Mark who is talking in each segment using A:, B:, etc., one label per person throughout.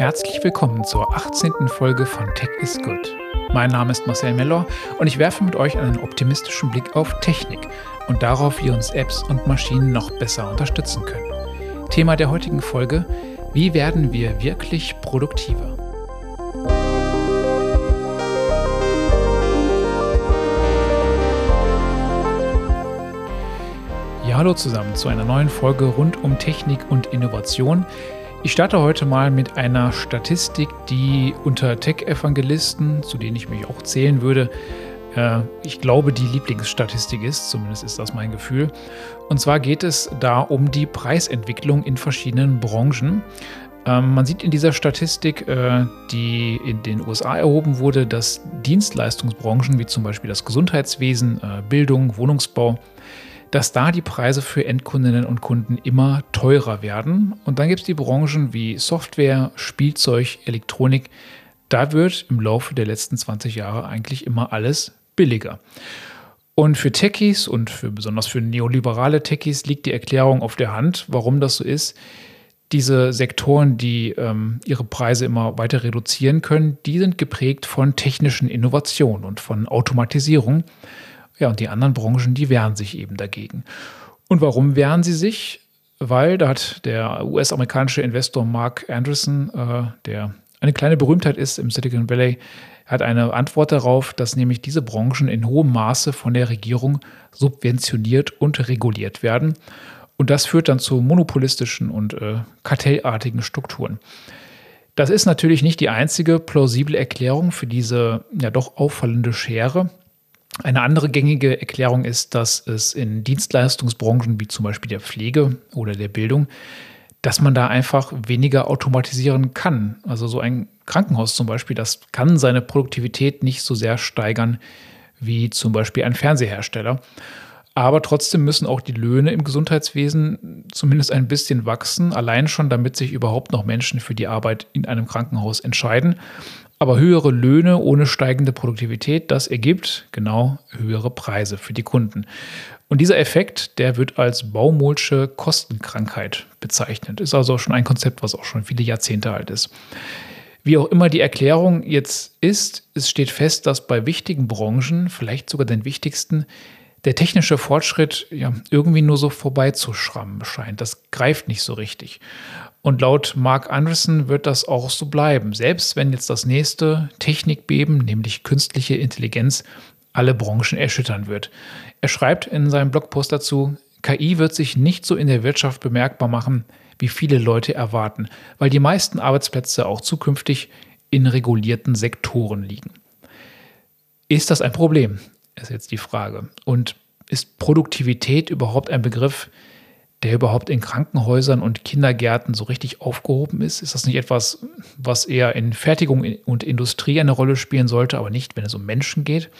A: Herzlich willkommen zur 18. Folge von Tech is Good. Mein Name ist Marcel Mellor und ich werfe mit euch einen optimistischen Blick auf Technik und darauf, wie uns Apps und Maschinen noch besser unterstützen können. Thema der heutigen Folge: Wie werden wir wirklich produktiver? Ja, hallo zusammen zu einer neuen Folge rund um Technik und Innovation. Ich starte heute mal mit einer Statistik, die unter Tech-Evangelisten, zu denen ich mich auch zählen würde, äh, ich glaube, die Lieblingsstatistik ist, zumindest ist das mein Gefühl. Und zwar geht es da um die Preisentwicklung in verschiedenen Branchen. Ähm, man sieht in dieser Statistik, äh, die in den USA erhoben wurde, dass Dienstleistungsbranchen wie zum Beispiel das Gesundheitswesen, äh, Bildung, Wohnungsbau, dass da die Preise für Endkundinnen und Kunden immer teurer werden. Und dann gibt es die Branchen wie Software, Spielzeug, Elektronik. Da wird im Laufe der letzten 20 Jahre eigentlich immer alles billiger. Und für Techies und für, besonders für neoliberale Techies liegt die Erklärung auf der Hand, warum das so ist. Diese Sektoren, die ähm, ihre Preise immer weiter reduzieren können, die sind geprägt von technischen Innovationen und von Automatisierung. Ja, und die anderen Branchen, die wehren sich eben dagegen. Und warum wehren sie sich? Weil da hat der US-amerikanische Investor Mark Anderson, äh, der eine kleine Berühmtheit ist im Silicon Valley, hat eine Antwort darauf, dass nämlich diese Branchen in hohem Maße von der Regierung subventioniert und reguliert werden. Und das führt dann zu monopolistischen und äh, kartellartigen Strukturen. Das ist natürlich nicht die einzige plausible Erklärung für diese ja doch auffallende Schere. Eine andere gängige Erklärung ist, dass es in Dienstleistungsbranchen wie zum Beispiel der Pflege oder der Bildung, dass man da einfach weniger automatisieren kann. Also so ein Krankenhaus zum Beispiel, das kann seine Produktivität nicht so sehr steigern wie zum Beispiel ein Fernsehersteller. Aber trotzdem müssen auch die Löhne im Gesundheitswesen zumindest ein bisschen wachsen, allein schon damit sich überhaupt noch Menschen für die Arbeit in einem Krankenhaus entscheiden. Aber höhere Löhne ohne steigende Produktivität, das ergibt genau höhere Preise für die Kunden. Und dieser Effekt, der wird als Baumolsche Kostenkrankheit bezeichnet. Ist also schon ein Konzept, was auch schon viele Jahrzehnte alt ist. Wie auch immer die Erklärung jetzt ist, es steht fest, dass bei wichtigen Branchen, vielleicht sogar den wichtigsten, der technische Fortschritt ja irgendwie nur so vorbeizuschrammen scheint. Das greift nicht so richtig. Und laut Mark Anderson wird das auch so bleiben, selbst wenn jetzt das nächste Technikbeben, nämlich künstliche Intelligenz, alle Branchen erschüttern wird. Er schreibt in seinem Blogpost dazu, KI wird sich nicht so in der Wirtschaft bemerkbar machen, wie viele Leute erwarten, weil die meisten Arbeitsplätze auch zukünftig in regulierten Sektoren liegen. Ist das ein Problem? Ist jetzt die Frage. Und ist Produktivität überhaupt ein Begriff, der überhaupt in Krankenhäusern und Kindergärten so richtig aufgehoben ist? Ist das nicht etwas, was eher in Fertigung und Industrie eine Rolle spielen sollte, aber nicht, wenn es um Menschen geht?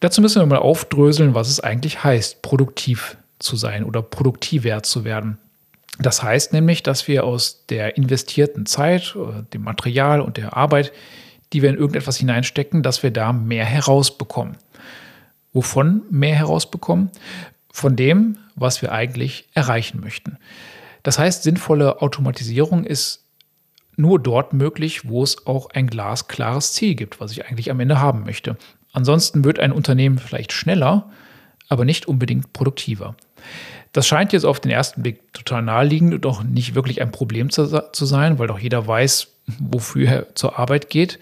A: Dazu müssen wir mal aufdröseln, was es eigentlich heißt, produktiv zu sein oder produktiver zu werden. Das heißt nämlich, dass wir aus der investierten Zeit, äh, dem Material und der Arbeit, die wir in irgendetwas hineinstecken, dass wir da mehr herausbekommen. Wovon mehr herausbekommen? Von dem, was wir eigentlich erreichen möchten. Das heißt, sinnvolle Automatisierung ist nur dort möglich, wo es auch ein glasklares Ziel gibt, was ich eigentlich am Ende haben möchte. Ansonsten wird ein Unternehmen vielleicht schneller, aber nicht unbedingt produktiver. Das scheint jetzt auf den ersten Blick total naheliegend und auch nicht wirklich ein Problem zu, zu sein, weil doch jeder weiß, wofür er zur Arbeit geht.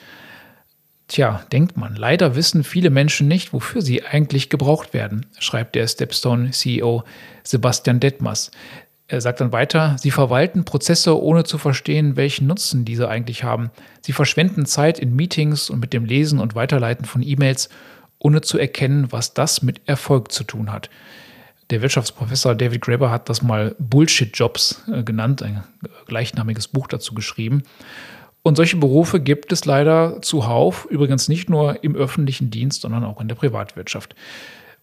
A: Tja, denkt man, leider wissen viele Menschen nicht, wofür sie eigentlich gebraucht werden, schreibt der Stepstone-CEO Sebastian Detmers. Er sagt dann weiter, sie verwalten Prozesse, ohne zu verstehen, welchen Nutzen diese eigentlich haben. Sie verschwenden Zeit in Meetings und mit dem Lesen und Weiterleiten von E-Mails, ohne zu erkennen, was das mit Erfolg zu tun hat. Der Wirtschaftsprofessor David Graeber hat das mal Bullshit-Jobs äh, genannt, ein gleichnamiges Buch dazu geschrieben. Und solche Berufe gibt es leider zuhauf, übrigens nicht nur im öffentlichen Dienst, sondern auch in der Privatwirtschaft.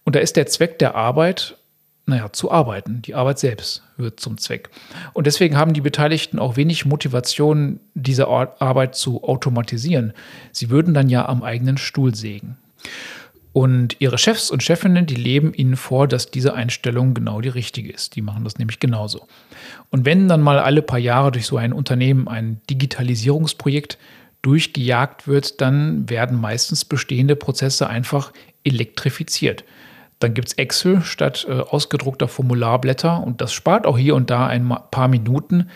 A: Und da ist der Zweck der Arbeit, naja, zu arbeiten. Die Arbeit selbst wird zum Zweck. Und deswegen haben die Beteiligten auch wenig Motivation, diese Arbeit zu automatisieren. Sie würden dann ja am eigenen Stuhl sägen. Und ihre Chefs und Chefinnen, die leben ihnen vor, dass diese Einstellung genau die richtige ist. Die machen das nämlich genauso. Und wenn dann mal alle paar Jahre durch so ein Unternehmen ein Digitalisierungsprojekt durchgejagt wird, dann werden meistens bestehende Prozesse einfach elektrifiziert. Dann gibt es Excel statt äh, ausgedruckter Formularblätter und das spart auch hier und da ein paar Minuten.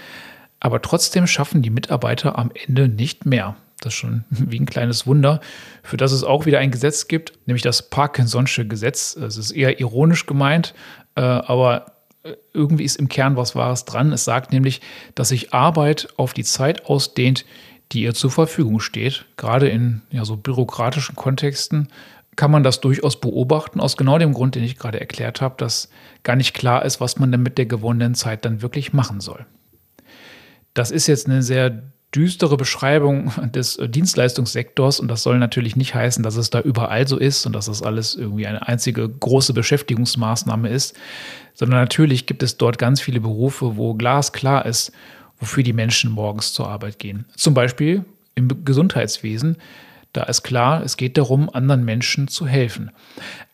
A: Aber trotzdem schaffen die Mitarbeiter am Ende nicht mehr. Das ist schon wie ein kleines Wunder, für das es auch wieder ein Gesetz gibt, nämlich das Parkinson'sche Gesetz. Es ist eher ironisch gemeint, äh, aber äh, irgendwie ist im Kern was Wahres dran. Es sagt nämlich, dass sich Arbeit auf die Zeit ausdehnt, die ihr zur Verfügung steht. Gerade in ja, so bürokratischen Kontexten kann man das durchaus beobachten, aus genau dem Grund, den ich gerade erklärt habe, dass gar nicht klar ist, was man denn mit der gewonnenen Zeit dann wirklich machen soll. Das ist jetzt eine sehr düstere Beschreibung des Dienstleistungssektors und das soll natürlich nicht heißen, dass es da überall so ist und dass das alles irgendwie eine einzige große Beschäftigungsmaßnahme ist, sondern natürlich gibt es dort ganz viele Berufe, wo glasklar ist, wofür die Menschen morgens zur Arbeit gehen. Zum Beispiel im Gesundheitswesen. Da ist klar, es geht darum, anderen Menschen zu helfen.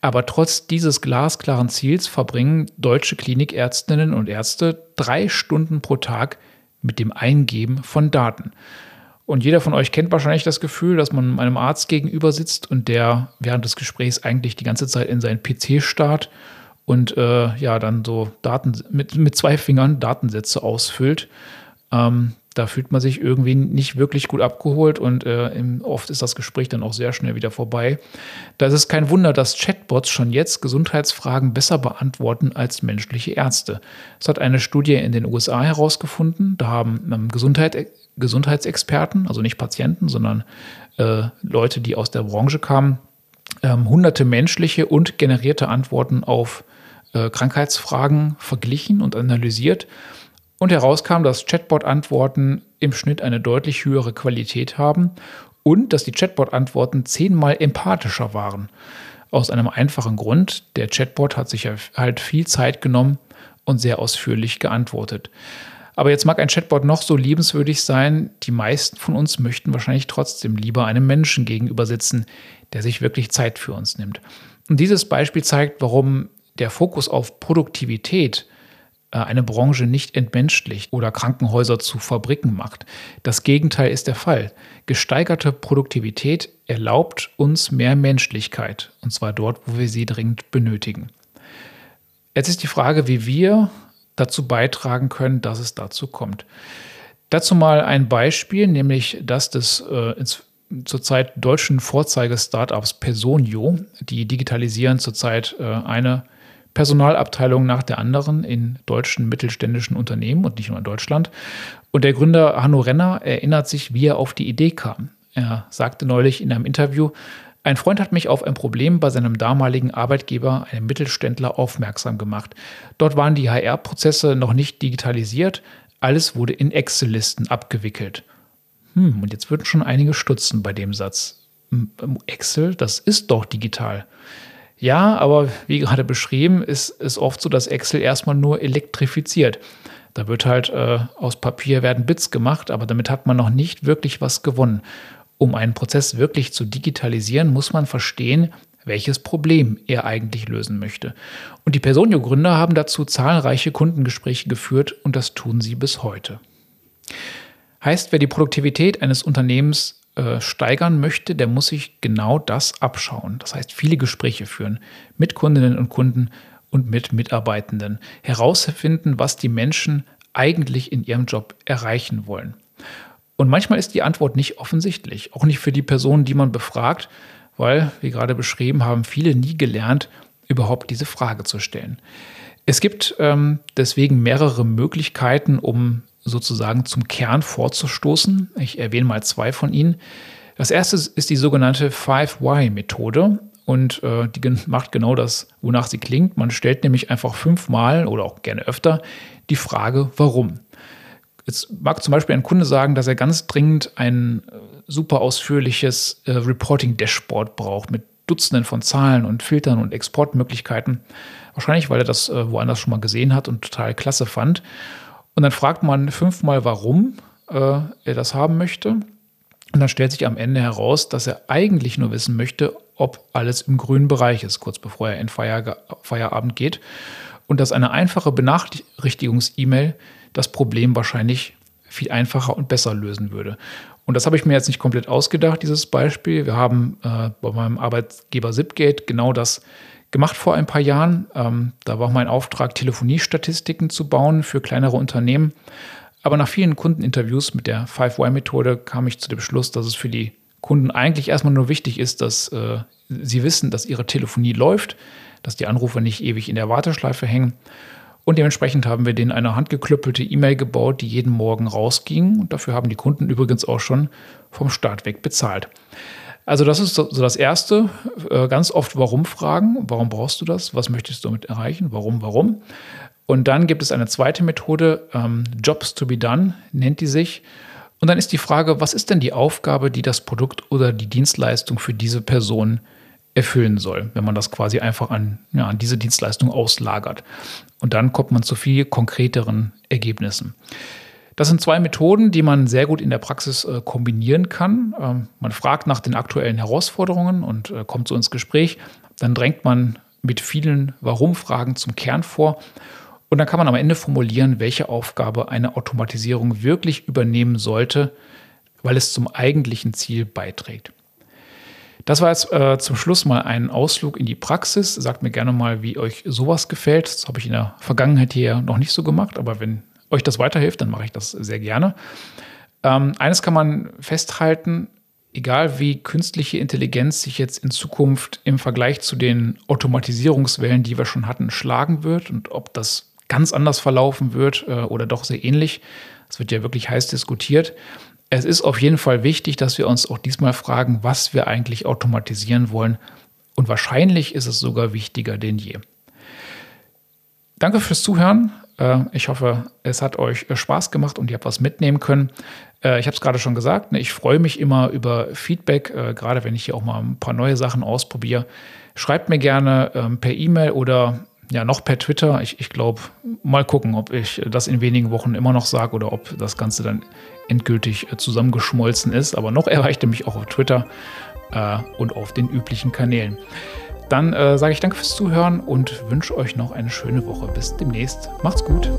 A: Aber trotz dieses glasklaren Ziels verbringen deutsche Klinikärztinnen und Ärzte drei Stunden pro Tag mit dem Eingeben von Daten. Und jeder von euch kennt wahrscheinlich das Gefühl, dass man einem Arzt gegenüber sitzt und der während des Gesprächs eigentlich die ganze Zeit in seinen PC starrt und äh, ja dann so Daten mit, mit zwei Fingern Datensätze ausfüllt. Ähm, da fühlt man sich irgendwie nicht wirklich gut abgeholt und äh, oft ist das Gespräch dann auch sehr schnell wieder vorbei. Da ist es kein Wunder, dass Chatbots schon jetzt Gesundheitsfragen besser beantworten als menschliche Ärzte. Das hat eine Studie in den USA herausgefunden. Da haben ähm, Gesundheit, Gesundheitsexperten, also nicht Patienten, sondern äh, Leute, die aus der Branche kamen, ähm, hunderte menschliche und generierte Antworten auf äh, Krankheitsfragen verglichen und analysiert und herauskam, dass Chatbot-Antworten im Schnitt eine deutlich höhere Qualität haben und dass die Chatbot-Antworten zehnmal empathischer waren. Aus einem einfachen Grund, der Chatbot hat sich halt viel Zeit genommen und sehr ausführlich geantwortet. Aber jetzt mag ein Chatbot noch so liebenswürdig sein, die meisten von uns möchten wahrscheinlich trotzdem lieber einem Menschen gegenüber sitzen, der sich wirklich Zeit für uns nimmt. Und dieses Beispiel zeigt, warum der Fokus auf Produktivität eine Branche nicht entmenschlicht oder Krankenhäuser zu Fabriken macht. Das Gegenteil ist der Fall. Gesteigerte Produktivität erlaubt uns mehr Menschlichkeit, und zwar dort, wo wir sie dringend benötigen. Jetzt ist die Frage, wie wir dazu beitragen können, dass es dazu kommt. Dazu mal ein Beispiel, nämlich das des äh, zurzeit deutschen Vorzeige-Startups Personio. Die digitalisieren zurzeit äh, eine Personalabteilung nach der anderen in deutschen mittelständischen Unternehmen und nicht nur in Deutschland. Und der Gründer Hanno Renner erinnert sich, wie er auf die Idee kam. Er sagte neulich in einem Interview, ein Freund hat mich auf ein Problem bei seinem damaligen Arbeitgeber, einem Mittelständler, aufmerksam gemacht. Dort waren die HR-Prozesse noch nicht digitalisiert, alles wurde in Excel-Listen abgewickelt. Hm, und jetzt würden schon einige stutzen bei dem Satz. Excel, das ist doch digital. Ja, aber wie gerade beschrieben, ist es oft so, dass Excel erstmal nur elektrifiziert. Da wird halt äh, aus Papier werden Bits gemacht, aber damit hat man noch nicht wirklich was gewonnen. Um einen Prozess wirklich zu digitalisieren, muss man verstehen, welches Problem er eigentlich lösen möchte. Und die Personio-Gründer haben dazu zahlreiche Kundengespräche geführt und das tun sie bis heute. Heißt, wer die Produktivität eines Unternehmens äh, steigern möchte, der muss sich genau das abschauen. Das heißt, viele Gespräche führen mit Kundinnen und Kunden und mit Mitarbeitenden. Herausfinden, was die Menschen eigentlich in ihrem Job erreichen wollen. Und manchmal ist die Antwort nicht offensichtlich, auch nicht für die Personen, die man befragt, weil, wie gerade beschrieben, haben viele nie gelernt, überhaupt diese Frage zu stellen. Es gibt ähm, deswegen mehrere Möglichkeiten, um sozusagen zum Kern vorzustoßen. Ich erwähne mal zwei von ihnen. Das erste ist die sogenannte 5Y-Methode und äh, die macht genau das, wonach sie klingt. Man stellt nämlich einfach fünfmal oder auch gerne öfter die Frage, warum. Jetzt mag zum Beispiel ein Kunde sagen, dass er ganz dringend ein äh, super ausführliches äh, Reporting-Dashboard braucht mit Dutzenden von Zahlen und Filtern und Exportmöglichkeiten. Wahrscheinlich, weil er das äh, woanders schon mal gesehen hat und total klasse fand. Und dann fragt man fünfmal, warum äh, er das haben möchte. Und dann stellt sich am Ende heraus, dass er eigentlich nur wissen möchte, ob alles im grünen Bereich ist, kurz bevor er in Feierabend geht. Und dass eine einfache Benachrichtigungs-E-Mail das Problem wahrscheinlich viel einfacher und besser lösen würde. Und das habe ich mir jetzt nicht komplett ausgedacht, dieses Beispiel. Wir haben äh, bei meinem Arbeitgeber Zipgate genau das gemacht vor ein paar Jahren. Ähm, da war mein Auftrag, Telefoniestatistiken zu bauen für kleinere Unternehmen. Aber nach vielen Kundeninterviews mit der 5Y-Methode kam ich zu dem Schluss, dass es für die Kunden eigentlich erstmal nur wichtig ist, dass äh, sie wissen, dass ihre Telefonie läuft, dass die Anrufe nicht ewig in der Warteschleife hängen. Und dementsprechend haben wir denen eine handgeklöppelte E-Mail gebaut, die jeden Morgen rausging. Und dafür haben die Kunden übrigens auch schon vom Start weg bezahlt. Also das ist so das Erste. Äh, ganz oft Warum-Fragen. Warum brauchst du das? Was möchtest du damit erreichen? Warum, warum? Und dann gibt es eine zweite Methode, ähm, Jobs to be done nennt die sich. Und dann ist die Frage, was ist denn die Aufgabe, die das Produkt oder die Dienstleistung für diese Person erfüllen soll, wenn man das quasi einfach an, ja, an diese Dienstleistung auslagert. Und dann kommt man zu viel konkreteren Ergebnissen. Das sind zwei Methoden, die man sehr gut in der Praxis äh, kombinieren kann. Ähm, man fragt nach den aktuellen Herausforderungen und äh, kommt so ins Gespräch. Dann drängt man mit vielen Warum-Fragen zum Kern vor und dann kann man am Ende formulieren, welche Aufgabe eine Automatisierung wirklich übernehmen sollte, weil es zum eigentlichen Ziel beiträgt. Das war jetzt äh, zum Schluss mal ein Ausflug in die Praxis. Sagt mir gerne mal, wie euch sowas gefällt. Das habe ich in der Vergangenheit hier noch nicht so gemacht, aber wenn euch das weiterhilft, dann mache ich das sehr gerne. Ähm, eines kann man festhalten, egal wie künstliche Intelligenz sich jetzt in Zukunft im Vergleich zu den Automatisierungswellen, die wir schon hatten, schlagen wird und ob das ganz anders verlaufen wird äh, oder doch sehr ähnlich. Es wird ja wirklich heiß diskutiert. Es ist auf jeden Fall wichtig, dass wir uns auch diesmal fragen, was wir eigentlich automatisieren wollen. Und wahrscheinlich ist es sogar wichtiger denn je. Danke fürs Zuhören. Äh, ich hoffe, es hat euch äh, Spaß gemacht und ihr habt was mitnehmen können. Äh, ich habe es gerade schon gesagt, ne, ich freue mich immer über Feedback, gerade wenn ich hier auch mal ein paar neue Sachen ausprobiere. Schreibt mir gerne ähm, per E-Mail oder ja, noch per Twitter. Ich, ich glaube, mal gucken, ob ich das in wenigen Wochen immer noch sage oder ob das Ganze dann endgültig äh, zusammengeschmolzen ist. Aber noch erreicht er mich auch auf Twitter äh, und auf den üblichen Kanälen. Dann äh, sage ich danke fürs Zuhören und wünsche euch noch eine schöne Woche. Bis demnächst. Macht's gut.